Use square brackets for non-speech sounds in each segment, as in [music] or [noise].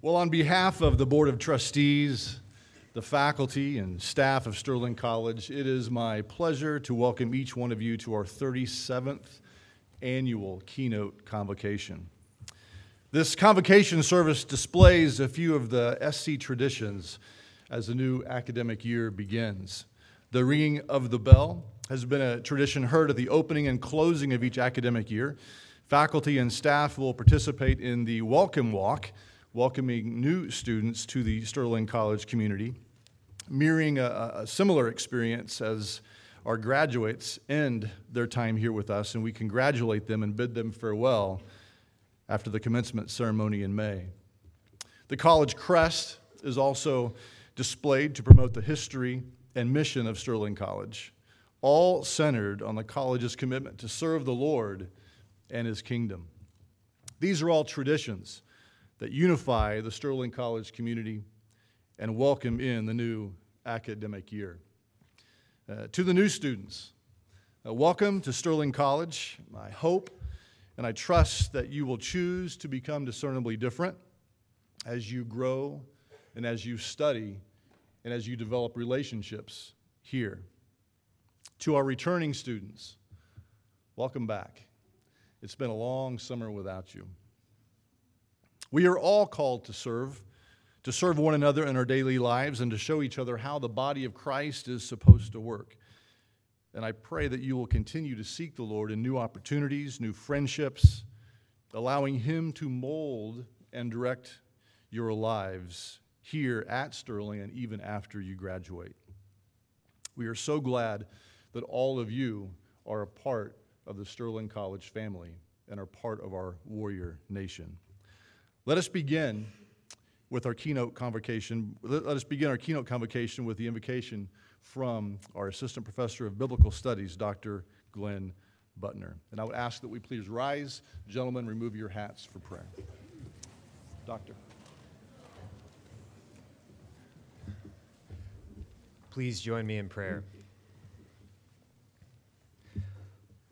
Well, on behalf of the Board of Trustees, the faculty, and staff of Sterling College, it is my pleasure to welcome each one of you to our 37th annual keynote convocation. This convocation service displays a few of the SC traditions as the new academic year begins. The ringing of the bell has been a tradition heard at the opening and closing of each academic year. Faculty and staff will participate in the Welcome Walk, welcoming new students to the Sterling College community, mirroring a, a similar experience as our graduates end their time here with us, and we congratulate them and bid them farewell after the commencement ceremony in May. The college crest is also displayed to promote the history and mission of Sterling College, all centered on the college's commitment to serve the Lord and his kingdom. These are all traditions that unify the Sterling College community and welcome in the new academic year. Uh, to the new students, uh, welcome to Sterling College. I hope and I trust that you will choose to become discernibly different as you grow and as you study and as you develop relationships here. To our returning students, welcome back. It's been a long summer without you. We are all called to serve, to serve one another in our daily lives, and to show each other how the body of Christ is supposed to work. And I pray that you will continue to seek the Lord in new opportunities, new friendships, allowing Him to mold and direct your lives here at Sterling and even after you graduate. We are so glad that all of you are a part of the Sterling College family and are part of our warrior nation. Let us begin with our keynote convocation. Let us begin our keynote convocation with the invocation from our Assistant Professor of Biblical Studies, Dr. Glenn Butner. And I would ask that we please rise. Gentlemen, remove your hats for prayer. Doctor. Please join me in prayer.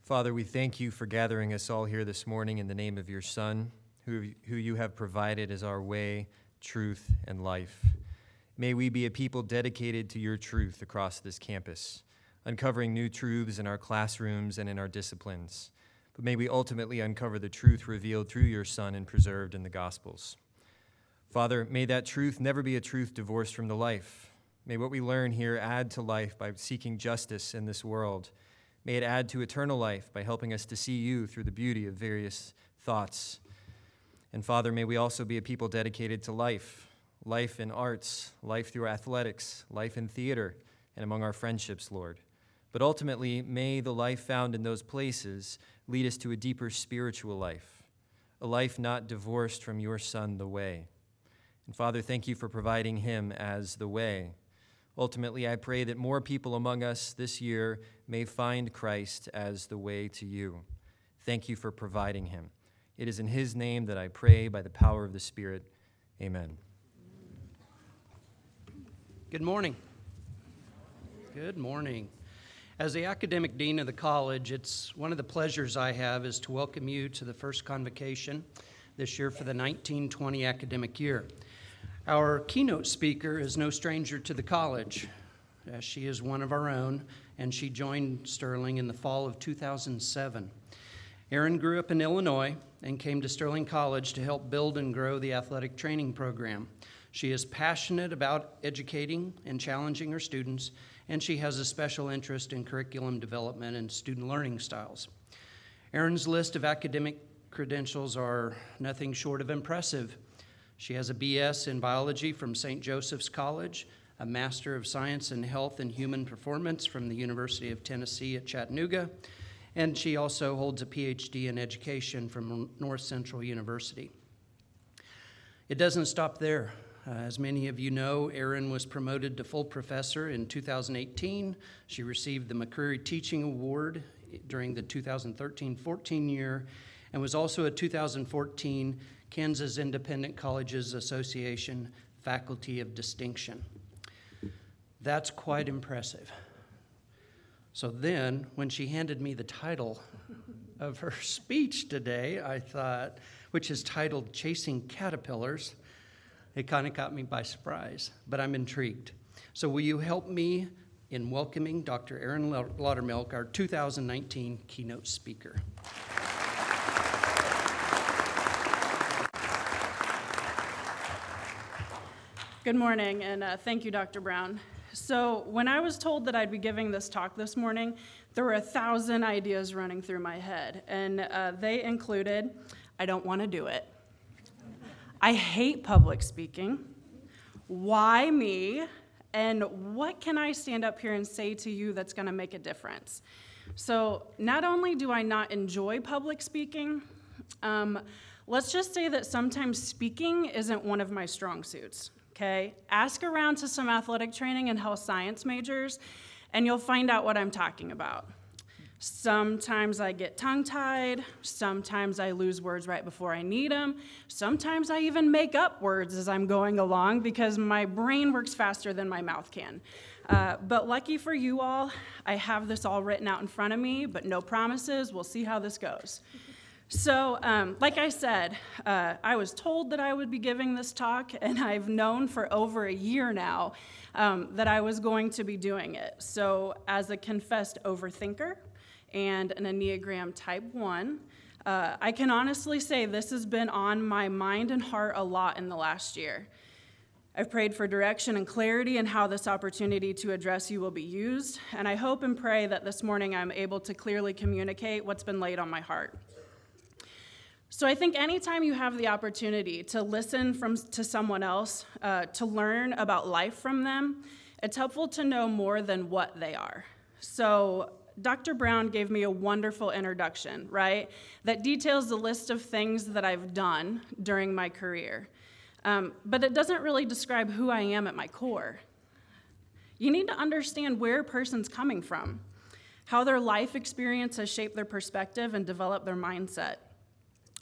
Father, we thank you for gathering us all here this morning in the name of your Son, who, who you have provided as our way, truth, and life. May we be a people dedicated to your truth across this campus, uncovering new truths in our classrooms and in our disciplines. But may we ultimately uncover the truth revealed through your Son and preserved in the Gospels. Father, may that truth never be a truth divorced from the life. May what we learn here add to life by seeking justice in this world May it add to eternal life by helping us to see you through the beauty of various thoughts. And Father, may we also be a people dedicated to life life in arts, life through athletics, life in theater, and among our friendships, Lord. But ultimately, may the life found in those places lead us to a deeper spiritual life, a life not divorced from your Son, the way. And Father, thank you for providing him as the way Ultimately, I pray that more people among us this year may find Christ as the way to you. Thank you for providing him. It is in his name that I pray by the power of the Spirit. Amen. Good morning. Good morning. As the academic dean of the college, it's one of the pleasures I have is to welcome you to the first convocation this year for the 1920 academic year. Our keynote speaker is no stranger to the college. as she is one of our own, and she joined Sterling in the fall of 2007. Erin grew up in Illinois and came to Sterling College to help build and grow the athletic training program. She is passionate about educating and challenging her students, and she has a special interest in curriculum development and student learning styles. Erin's list of academic credentials are nothing short of impressive. She has a BS in biology from St. Joseph's College, a Master of Science in Health and Human Performance from the University of Tennessee at Chattanooga, and she also holds a PhD in education from North Central University. It doesn't stop there. Uh, as many of you know, Erin was promoted to full professor in 2018. She received the McCreary Teaching Award during the 2013 14 year and was also a 2014 Kansas Independent Colleges Association Faculty of Distinction. That's quite impressive. So then, when she handed me the title of her speech today, I thought, which is titled Chasing Caterpillars, It kind of caught me by surprise, but I'm intrigued. So, will you help me in welcoming Dr. Erin Laudermilk, our 2019 keynote speaker? Good morning, and uh, thank you, Dr. Brown. So, when I was told that I'd be giving this talk this morning, there were a thousand ideas running through my head, and uh, they included I don't want to do it, I hate public speaking, why me, and what can I stand up here and say to you that's going to make a difference? So, not only do I not enjoy public speaking, um, let's just say that sometimes speaking isn't one of my strong suits okay? Ask around to some athletic training and health science majors, and you'll find out what I'm talking about. Sometimes I get tongue tied. Sometimes I lose words right before I need them. Sometimes I even make up words as I'm going along because my brain works faster than my mouth can. Uh, but lucky for you all, I have this all written out in front of me, but no promises. We'll see how this goes. So, um, like I said, uh, I was told that I would be giving this talk, and I've known for over a year now um, that I was going to be doing it. So, as a confessed overthinker and an Enneagram Type 1, uh, I can honestly say this has been on my mind and heart a lot in the last year. I've prayed for direction and clarity in how this opportunity to address you will be used, and I hope and pray that this morning I'm able to clearly communicate what's been laid on my heart. So I think anytime you have the opportunity to listen from, to someone else, uh, to learn about life from them, it's helpful to know more than what they are. So Dr. Brown gave me a wonderful introduction, right? That details the list of things that I've done during my career. Um, but it doesn't really describe who I am at my core. You need to understand where a person's coming from, how their life experience has shaped their perspective and developed their mindset.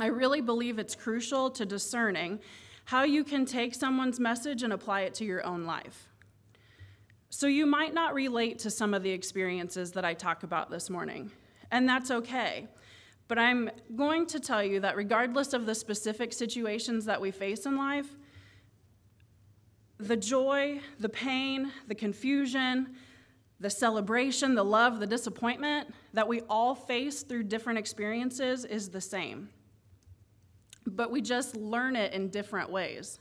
I really believe it's crucial to discerning how you can take someone's message and apply it to your own life. So, you might not relate to some of the experiences that I talk about this morning, and that's okay. But I'm going to tell you that regardless of the specific situations that we face in life, the joy, the pain, the confusion, the celebration, the love, the disappointment that we all face through different experiences is the same but we just learn it in different ways.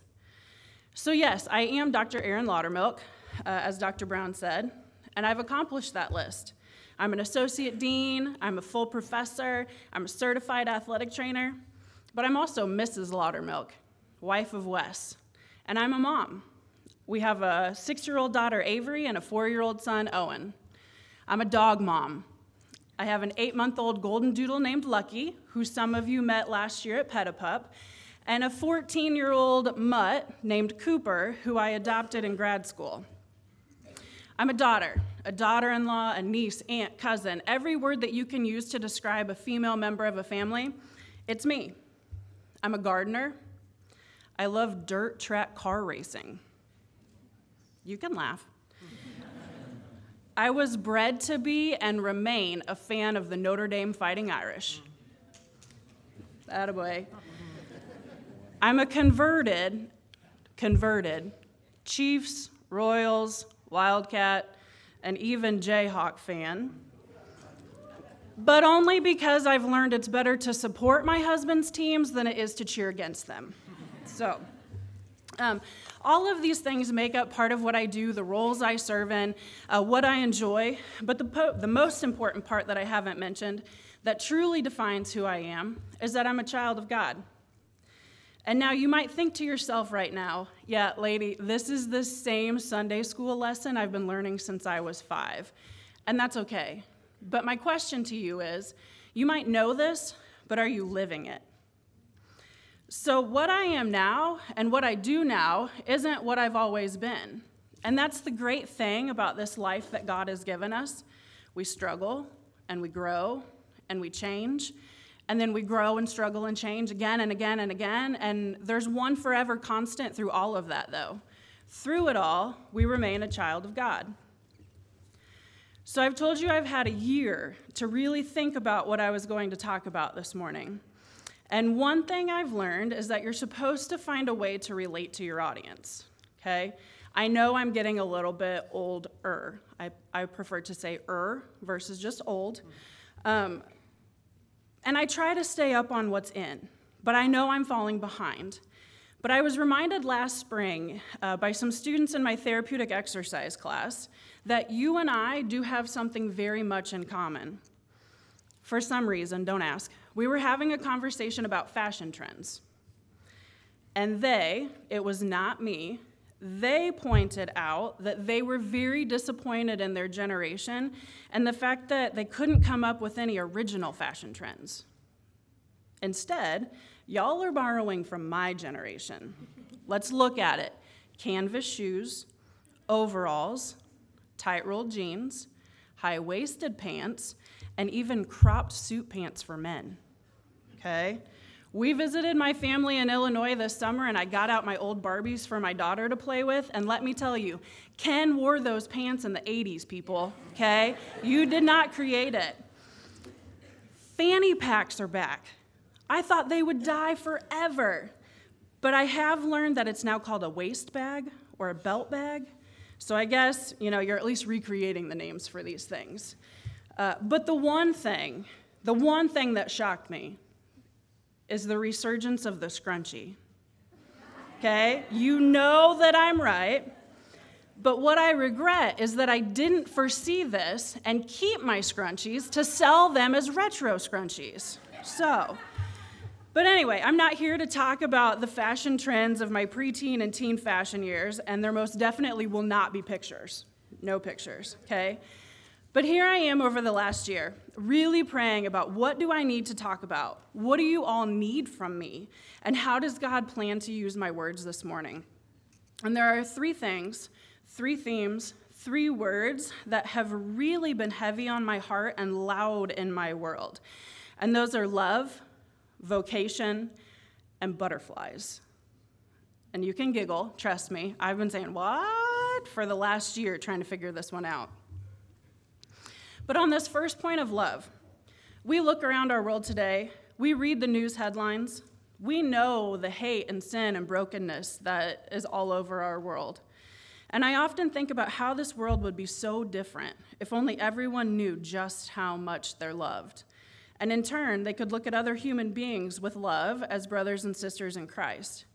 So, yes, I am Dr. Erin Laudermilk, uh, as Dr. Brown said, and I've accomplished that list. I'm an associate dean, I'm a full professor, I'm a certified athletic trainer, but I'm also Mrs. Laudermilk, wife of Wes, and I'm a mom. We have a six year old daughter, Avery, and a four year old son, Owen. I'm a dog mom. I have an eight month old golden doodle named Lucky, who some of you met last year at Petapup, and a 14 year old mutt named Cooper, who I adopted in grad school. I'm a daughter, a daughter in law, a niece, aunt, cousin, every word that you can use to describe a female member of a family, it's me. I'm a gardener. I love dirt track car racing. You can laugh. I was bred to be and remain a fan of the Notre Dame Fighting Irish. Attaboy. I'm a converted, converted Chiefs, Royals, Wildcat, and even Jayhawk fan. But only because I've learned it's better to support my husband's teams than it is to cheer against them. So, um, all of these things make up part of what I do, the roles I serve in, uh, what I enjoy. But the, po- the most important part that I haven't mentioned that truly defines who I am is that I'm a child of God. And now you might think to yourself right now, yeah, lady, this is the same Sunday school lesson I've been learning since I was five. And that's okay. But my question to you is you might know this, but are you living it? So, what I am now and what I do now isn't what I've always been. And that's the great thing about this life that God has given us. We struggle and we grow and we change. And then we grow and struggle and change again and again and again. And there's one forever constant through all of that, though. Through it all, we remain a child of God. So I've told you I've had a year to really think about what I was going to talk about this morning. And one thing I've learned is that you're supposed to find a way to relate to your audience, okay? I know I'm getting a little bit older. I, I prefer to say er versus just old. Um, and I try to stay up on what's in, but I know I'm falling behind. But I was reminded last spring uh, by some students in my therapeutic exercise class that you and I do have something very much in common. For some reason, don't ask, we were having a conversation about fashion trends. And they, it was not me, they pointed out that they were very disappointed in their generation and the fact that they couldn't come up with any original fashion trends. Instead, y'all are borrowing from my generation. Let's look at it canvas shoes, overalls, tight rolled jeans, high waisted pants, and even cropped suit pants for men. Okay? We visited my family in Illinois this summer, and I got out my old Barbies for my daughter to play with. And let me tell you, Ken wore those pants in the 80s, people, okay? You did not create it. Fanny packs are back. I thought they would die forever. But I have learned that it's now called a waist bag or a belt bag. So I guess, you know, you're at least recreating the names for these things. Uh, but the one thing, the one thing that shocked me is the resurgence of the scrunchie. Okay? You know that I'm right. But what I regret is that I didn't foresee this and keep my scrunchies to sell them as retro scrunchies. So, but anyway, I'm not here to talk about the fashion trends of my preteen and teen fashion years, and there most definitely will not be pictures. No pictures, okay? But here I am over the last year, really praying about what do I need to talk about? What do you all need from me? And how does God plan to use my words this morning? And there are three things, three themes, three words that have really been heavy on my heart and loud in my world. And those are love, vocation, and butterflies. And you can giggle, trust me. I've been saying, what? For the last year trying to figure this one out. But on this first point of love, we look around our world today, we read the news headlines, we know the hate and sin and brokenness that is all over our world. And I often think about how this world would be so different if only everyone knew just how much they're loved. And in turn, they could look at other human beings with love as brothers and sisters in Christ.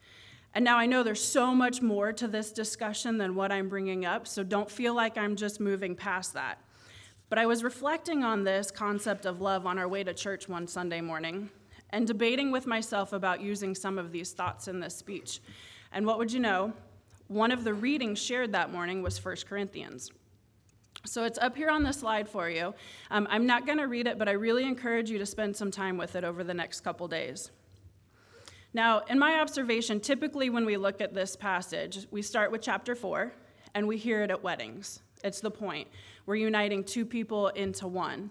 And now I know there's so much more to this discussion than what I'm bringing up, so don't feel like I'm just moving past that. But I was reflecting on this concept of love on our way to church one Sunday morning and debating with myself about using some of these thoughts in this speech. And what would you know? One of the readings shared that morning was 1 Corinthians. So it's up here on the slide for you. Um, I'm not going to read it, but I really encourage you to spend some time with it over the next couple days. Now, in my observation, typically when we look at this passage, we start with chapter 4 and we hear it at weddings. It's the point. We're uniting two people into one.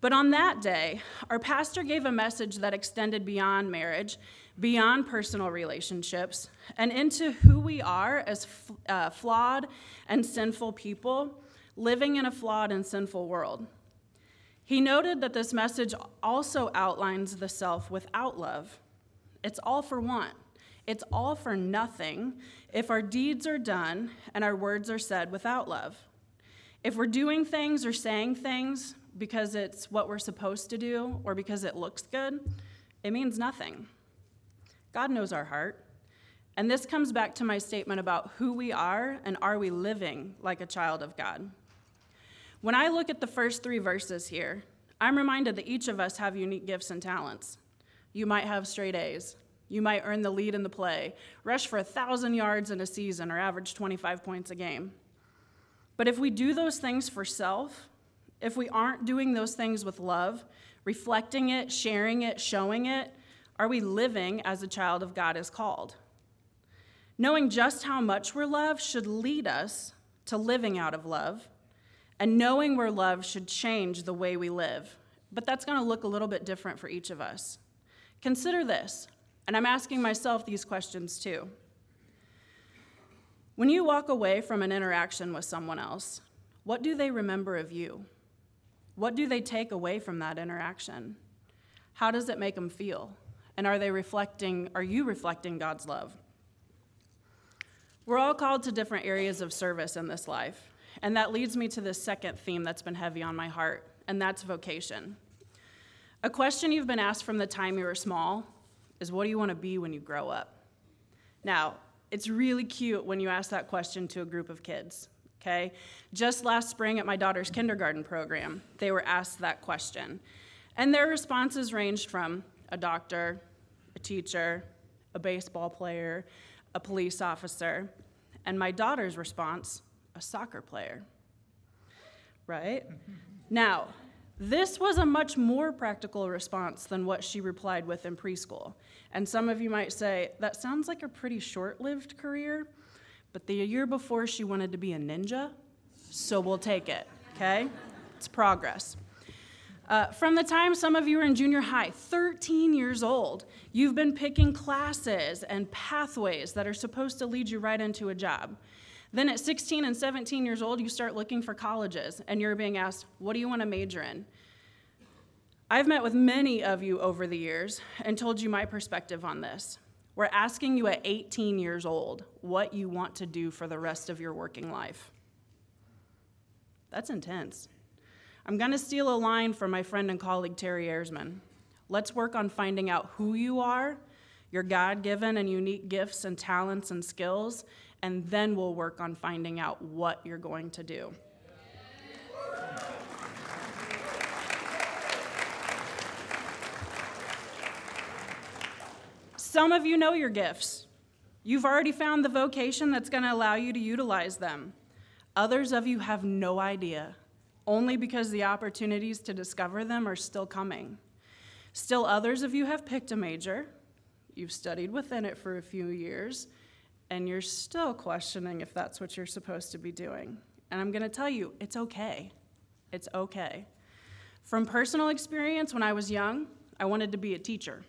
But on that day, our pastor gave a message that extended beyond marriage, beyond personal relationships, and into who we are as uh, flawed and sinful people living in a flawed and sinful world. He noted that this message also outlines the self without love. It's all for want. It's all for nothing if our deeds are done and our words are said without love. If we're doing things or saying things because it's what we're supposed to do or because it looks good, it means nothing. God knows our heart. And this comes back to my statement about who we are and are we living like a child of God. When I look at the first three verses here, I'm reminded that each of us have unique gifts and talents. You might have straight A's. You might earn the lead in the play, rush for a 1,000 yards in a season, or average 25 points a game. But if we do those things for self, if we aren't doing those things with love, reflecting it, sharing it, showing it, are we living as a child of God is called? Knowing just how much we're loved should lead us to living out of love, and knowing we're loved should change the way we live. But that's going to look a little bit different for each of us. Consider this, and I'm asking myself these questions too. When you walk away from an interaction with someone else, what do they remember of you? What do they take away from that interaction? How does it make them feel? And are they reflecting, are you reflecting God's love? We're all called to different areas of service in this life. And that leads me to the second theme that's been heavy on my heart, and that's vocation. A question you've been asked from the time you were small is what do you want to be when you grow up? Now, it's really cute when you ask that question to a group of kids, okay? Just last spring at my daughter's kindergarten program, they were asked that question. And their responses ranged from a doctor, a teacher, a baseball player, a police officer, and my daughter's response, a soccer player. Right? Mm-hmm. Now, this was a much more practical response than what she replied with in preschool. And some of you might say, that sounds like a pretty short lived career, but the year before she wanted to be a ninja, so we'll take it, okay? It's progress. Uh, from the time some of you are in junior high, 13 years old, you've been picking classes and pathways that are supposed to lead you right into a job. Then at 16 and 17 years old, you start looking for colleges and you're being asked, What do you want to major in? I've met with many of you over the years and told you my perspective on this. We're asking you at 18 years old what you want to do for the rest of your working life. That's intense. I'm going to steal a line from my friend and colleague Terry Ersman. Let's work on finding out who you are, your God given and unique gifts and talents and skills, and then we'll work on finding out what you're going to do. Some of you know your gifts. You've already found the vocation that's going to allow you to utilize them. Others of you have no idea only because the opportunities to discover them are still coming. Still, others of you have picked a major, you've studied within it for a few years, and you're still questioning if that's what you're supposed to be doing. And I'm going to tell you, it's okay. It's okay. From personal experience, when I was young, I wanted to be a teacher.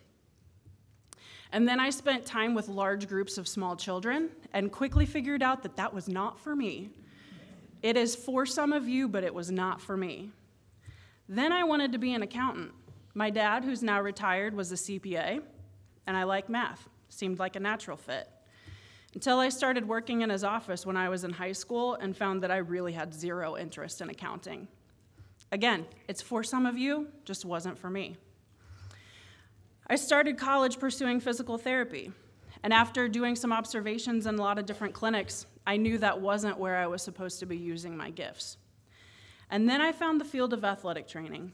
And then I spent time with large groups of small children and quickly figured out that that was not for me. It is for some of you, but it was not for me. Then I wanted to be an accountant. My dad, who's now retired, was a CPA, and I like math. Seemed like a natural fit. Until I started working in his office when I was in high school and found that I really had zero interest in accounting. Again, it's for some of you, just wasn't for me. I started college pursuing physical therapy, and after doing some observations in a lot of different clinics, I knew that wasn't where I was supposed to be using my gifts. And then I found the field of athletic training.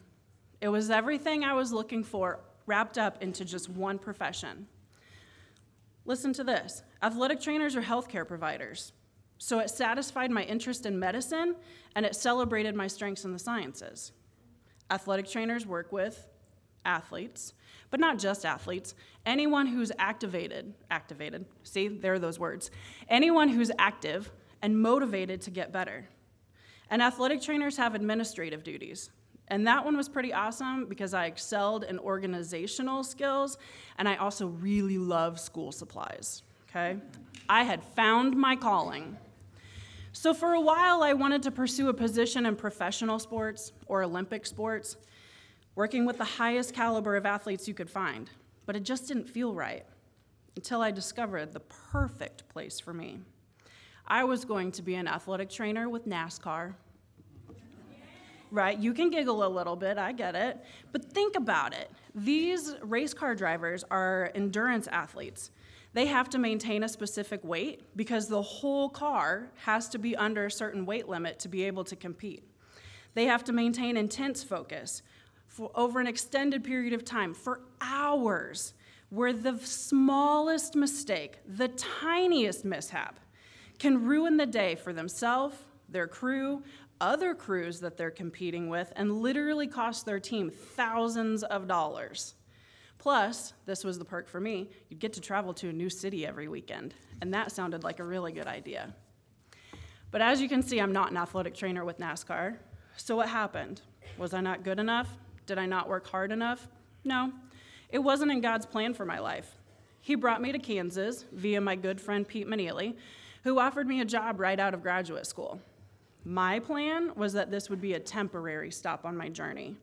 It was everything I was looking for wrapped up into just one profession. Listen to this athletic trainers are healthcare providers. So it satisfied my interest in medicine and it celebrated my strengths in the sciences. Athletic trainers work with athletes, but not just athletes, anyone who's activated, activated, see, there are those words, anyone who's active and motivated to get better. And athletic trainers have administrative duties. And that one was pretty awesome because I excelled in organizational skills and I also really love school supplies. Okay? I had found my calling. So for a while, I wanted to pursue a position in professional sports or Olympic sports working with the highest caliber of athletes you could find, but it just didn't feel right until I discovered the perfect place for me. I was going to be an athletic trainer with NASCAR. Right, you can giggle a little bit, I get it. But think about it. These race car drivers are endurance athletes. They have to maintain a specific weight because the whole car has to be under a certain weight limit to be able to compete. They have to maintain intense focus, for over an extended period of time, for hours, where the smallest mistake, the tiniest mishap, can ruin the day for themselves, their crew, other crews that they're competing with, and literally cost their team thousands of dollars. Plus, this was the perk for me, you'd get to travel to a new city every weekend, and that sounded like a really good idea. But as you can see, I'm not an athletic trainer with NASCAR. So what happened? Was I not good enough? Did I not work hard enough? No. It wasn't in God's plan for my life. He brought me to Kansas via my good friend Pete Maneely, who offered me a job right out of graduate school. My plan was that this would be a temporary stop on my journey,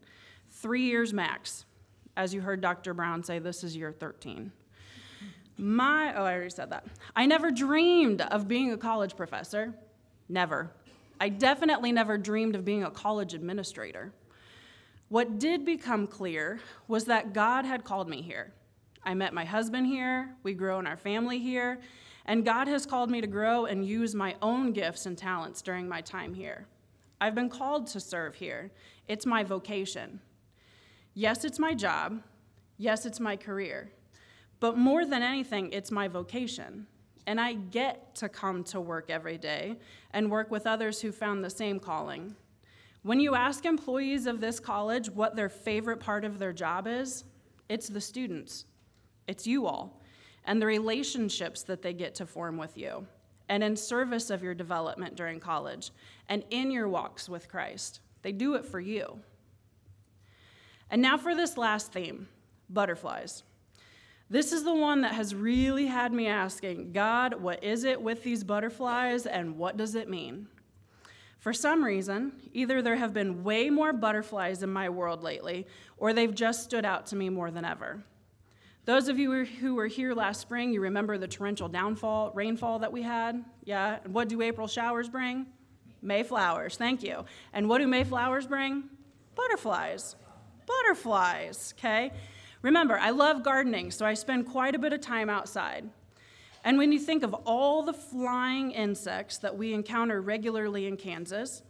three years max. As you heard Dr. Brown say, this is year 13. My, oh, I already said that. I never dreamed of being a college professor. Never. I definitely never dreamed of being a college administrator. What did become clear was that God had called me here. I met my husband here, we grew in our family here, and God has called me to grow and use my own gifts and talents during my time here. I've been called to serve here. It's my vocation. Yes, it's my job. Yes, it's my career. But more than anything, it's my vocation. And I get to come to work every day and work with others who found the same calling. When you ask employees of this college what their favorite part of their job is, it's the students, it's you all, and the relationships that they get to form with you, and in service of your development during college, and in your walks with Christ. They do it for you. And now for this last theme butterflies. This is the one that has really had me asking God, what is it with these butterflies and what does it mean? For some reason, either there have been way more butterflies in my world lately, or they've just stood out to me more than ever. Those of you who were here last spring, you remember the torrential downfall, rainfall that we had? Yeah. And what do April showers bring? Mayflowers. Thank you. And what do Mayflowers bring? Butterflies. Butterflies, okay? Remember, I love gardening, so I spend quite a bit of time outside. And when you think of all the flying insects that we encounter regularly in Kansas,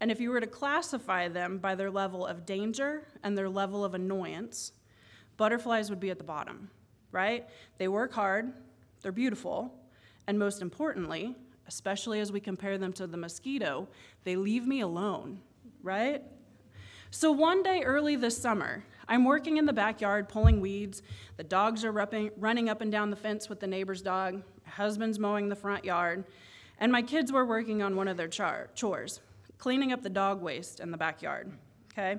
and if you were to classify them by their level of danger and their level of annoyance, butterflies would be at the bottom, right? They work hard, they're beautiful, and most importantly, especially as we compare them to the mosquito, they leave me alone, right? So one day early this summer, I'm working in the backyard pulling weeds. The dogs are running up and down the fence with the neighbor's dog. My husband's mowing the front yard. And my kids were working on one of their char- chores, cleaning up the dog waste in the backyard. Okay?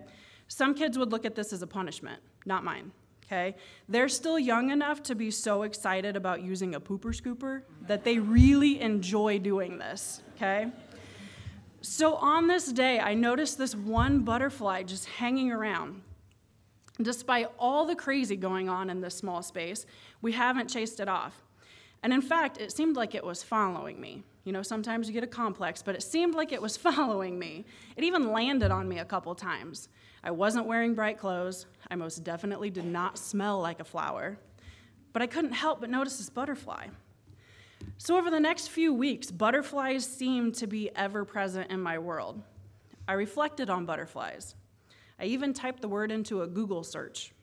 Some kids would look at this as a punishment, not mine. Okay? They're still young enough to be so excited about using a pooper scooper that they really enjoy doing this. Okay? So on this day, I noticed this one butterfly just hanging around. Despite all the crazy going on in this small space, we haven't chased it off. And in fact, it seemed like it was following me. You know, sometimes you get a complex, but it seemed like it was [laughs] following me. It even landed on me a couple times. I wasn't wearing bright clothes. I most definitely did not smell like a flower. But I couldn't help but notice this butterfly. So, over the next few weeks, butterflies seemed to be ever present in my world. I reflected on butterflies. I even typed the word into a Google search.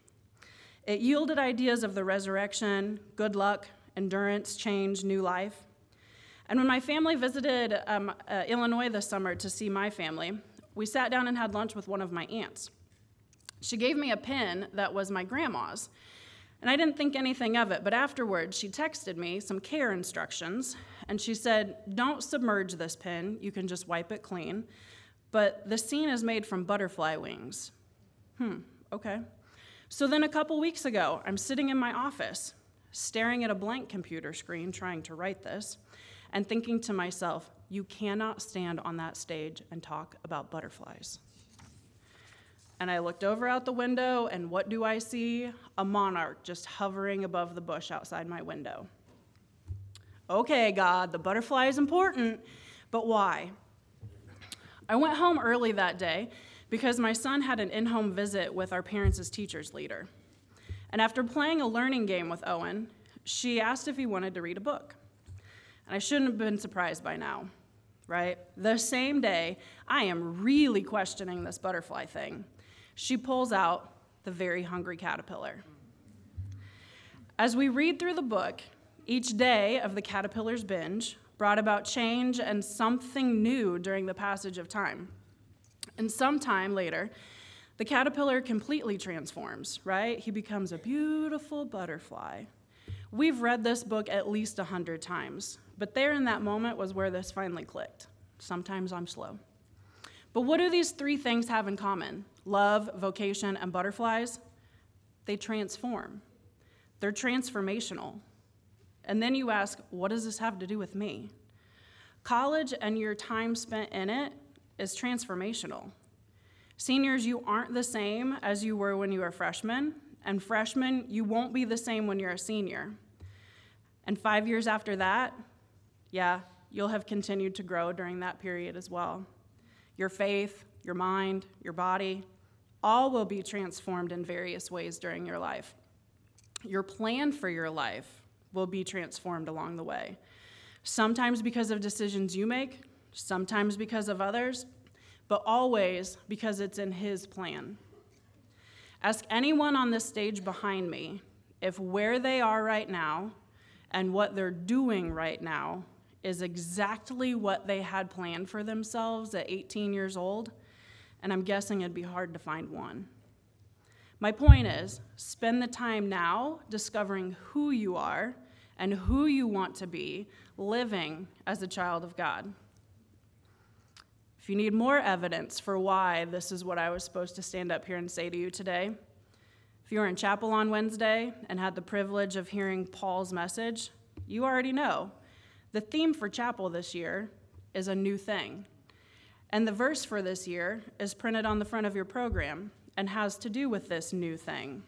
It yielded ideas of the resurrection, good luck, endurance, change, new life. And when my family visited um, uh, Illinois this summer to see my family, we sat down and had lunch with one of my aunts. She gave me a pin that was my grandma's, and I didn't think anything of it, but afterwards she texted me some care instructions, and she said, Don't submerge this pin, you can just wipe it clean. But the scene is made from butterfly wings. Hmm, okay. So then a couple weeks ago, I'm sitting in my office, staring at a blank computer screen trying to write this, and thinking to myself, you cannot stand on that stage and talk about butterflies. And I looked over out the window, and what do I see? A monarch just hovering above the bush outside my window. Okay, God, the butterfly is important, but why? I went home early that day because my son had an in home visit with our parents' teachers leader. And after playing a learning game with Owen, she asked if he wanted to read a book. And I shouldn't have been surprised by now, right? The same day, I am really questioning this butterfly thing she pulls out the very hungry caterpillar. As we read through the book, each day of the caterpillar's binge brought about change and something new during the passage of time. And sometime later, the caterpillar completely transforms, right? He becomes a beautiful butterfly. We've read this book at least a hundred times, but there in that moment was where this finally clicked. Sometimes I'm slow. But what do these three things have in common? Love, vocation, and butterflies? They transform. They're transformational. And then you ask, what does this have to do with me? College and your time spent in it is transformational. Seniors, you aren't the same as you were when you were freshmen, and freshmen, you won't be the same when you're a senior. And five years after that, yeah, you'll have continued to grow during that period as well. Your faith, your mind, your body, all will be transformed in various ways during your life. Your plan for your life will be transformed along the way. Sometimes because of decisions you make, sometimes because of others, but always because it's in His plan. Ask anyone on this stage behind me if where they are right now and what they're doing right now is exactly what they had planned for themselves at 18 years old, and I'm guessing it'd be hard to find one. My point is spend the time now discovering who you are and who you want to be living as a child of God. If you need more evidence for why this is what I was supposed to stand up here and say to you today, if you were in chapel on Wednesday and had the privilege of hearing Paul's message, you already know. The theme for chapel this year is a new thing. And the verse for this year is printed on the front of your program and has to do with this new thing.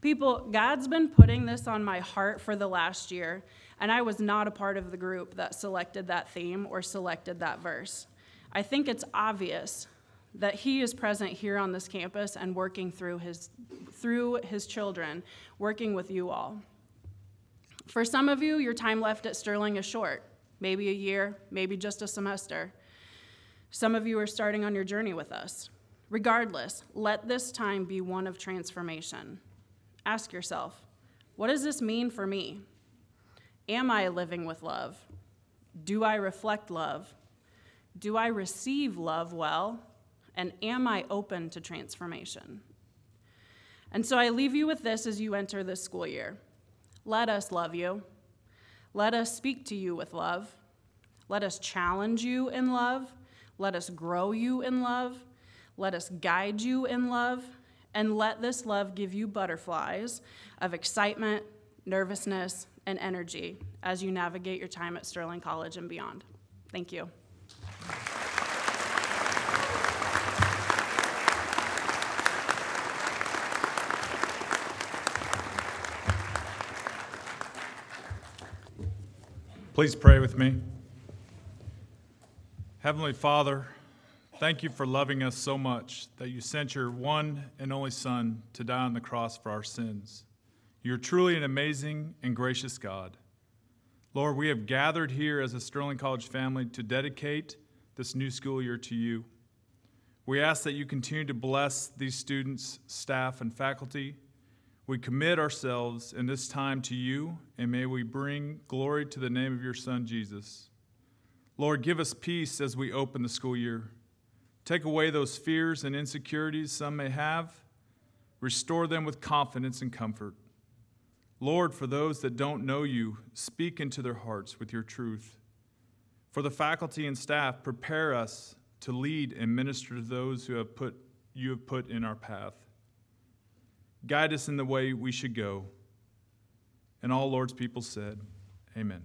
People, God's been putting this on my heart for the last year, and I was not a part of the group that selected that theme or selected that verse. I think it's obvious that He is present here on this campus and working through His, through his children, working with you all. For some of you, your time left at Sterling is short, maybe a year, maybe just a semester. Some of you are starting on your journey with us. Regardless, let this time be one of transformation. Ask yourself, what does this mean for me? Am I living with love? Do I reflect love? Do I receive love well? And am I open to transformation? And so I leave you with this as you enter this school year. Let us love you. Let us speak to you with love. Let us challenge you in love. Let us grow you in love. Let us guide you in love. And let this love give you butterflies of excitement, nervousness, and energy as you navigate your time at Sterling College and beyond. Thank you. Please pray with me. Heavenly Father, thank you for loving us so much that you sent your one and only Son to die on the cross for our sins. You're truly an amazing and gracious God. Lord, we have gathered here as a Sterling College family to dedicate this new school year to you. We ask that you continue to bless these students, staff, and faculty we commit ourselves in this time to you, and may we bring glory to the name of your Son, Jesus. Lord, give us peace as we open the school year. Take away those fears and insecurities some may have. Restore them with confidence and comfort. Lord, for those that don't know you, speak into their hearts with your truth. For the faculty and staff, prepare us to lead and minister to those who have put, you have put in our path. Guide us in the way we should go. And all Lord's people said, Amen.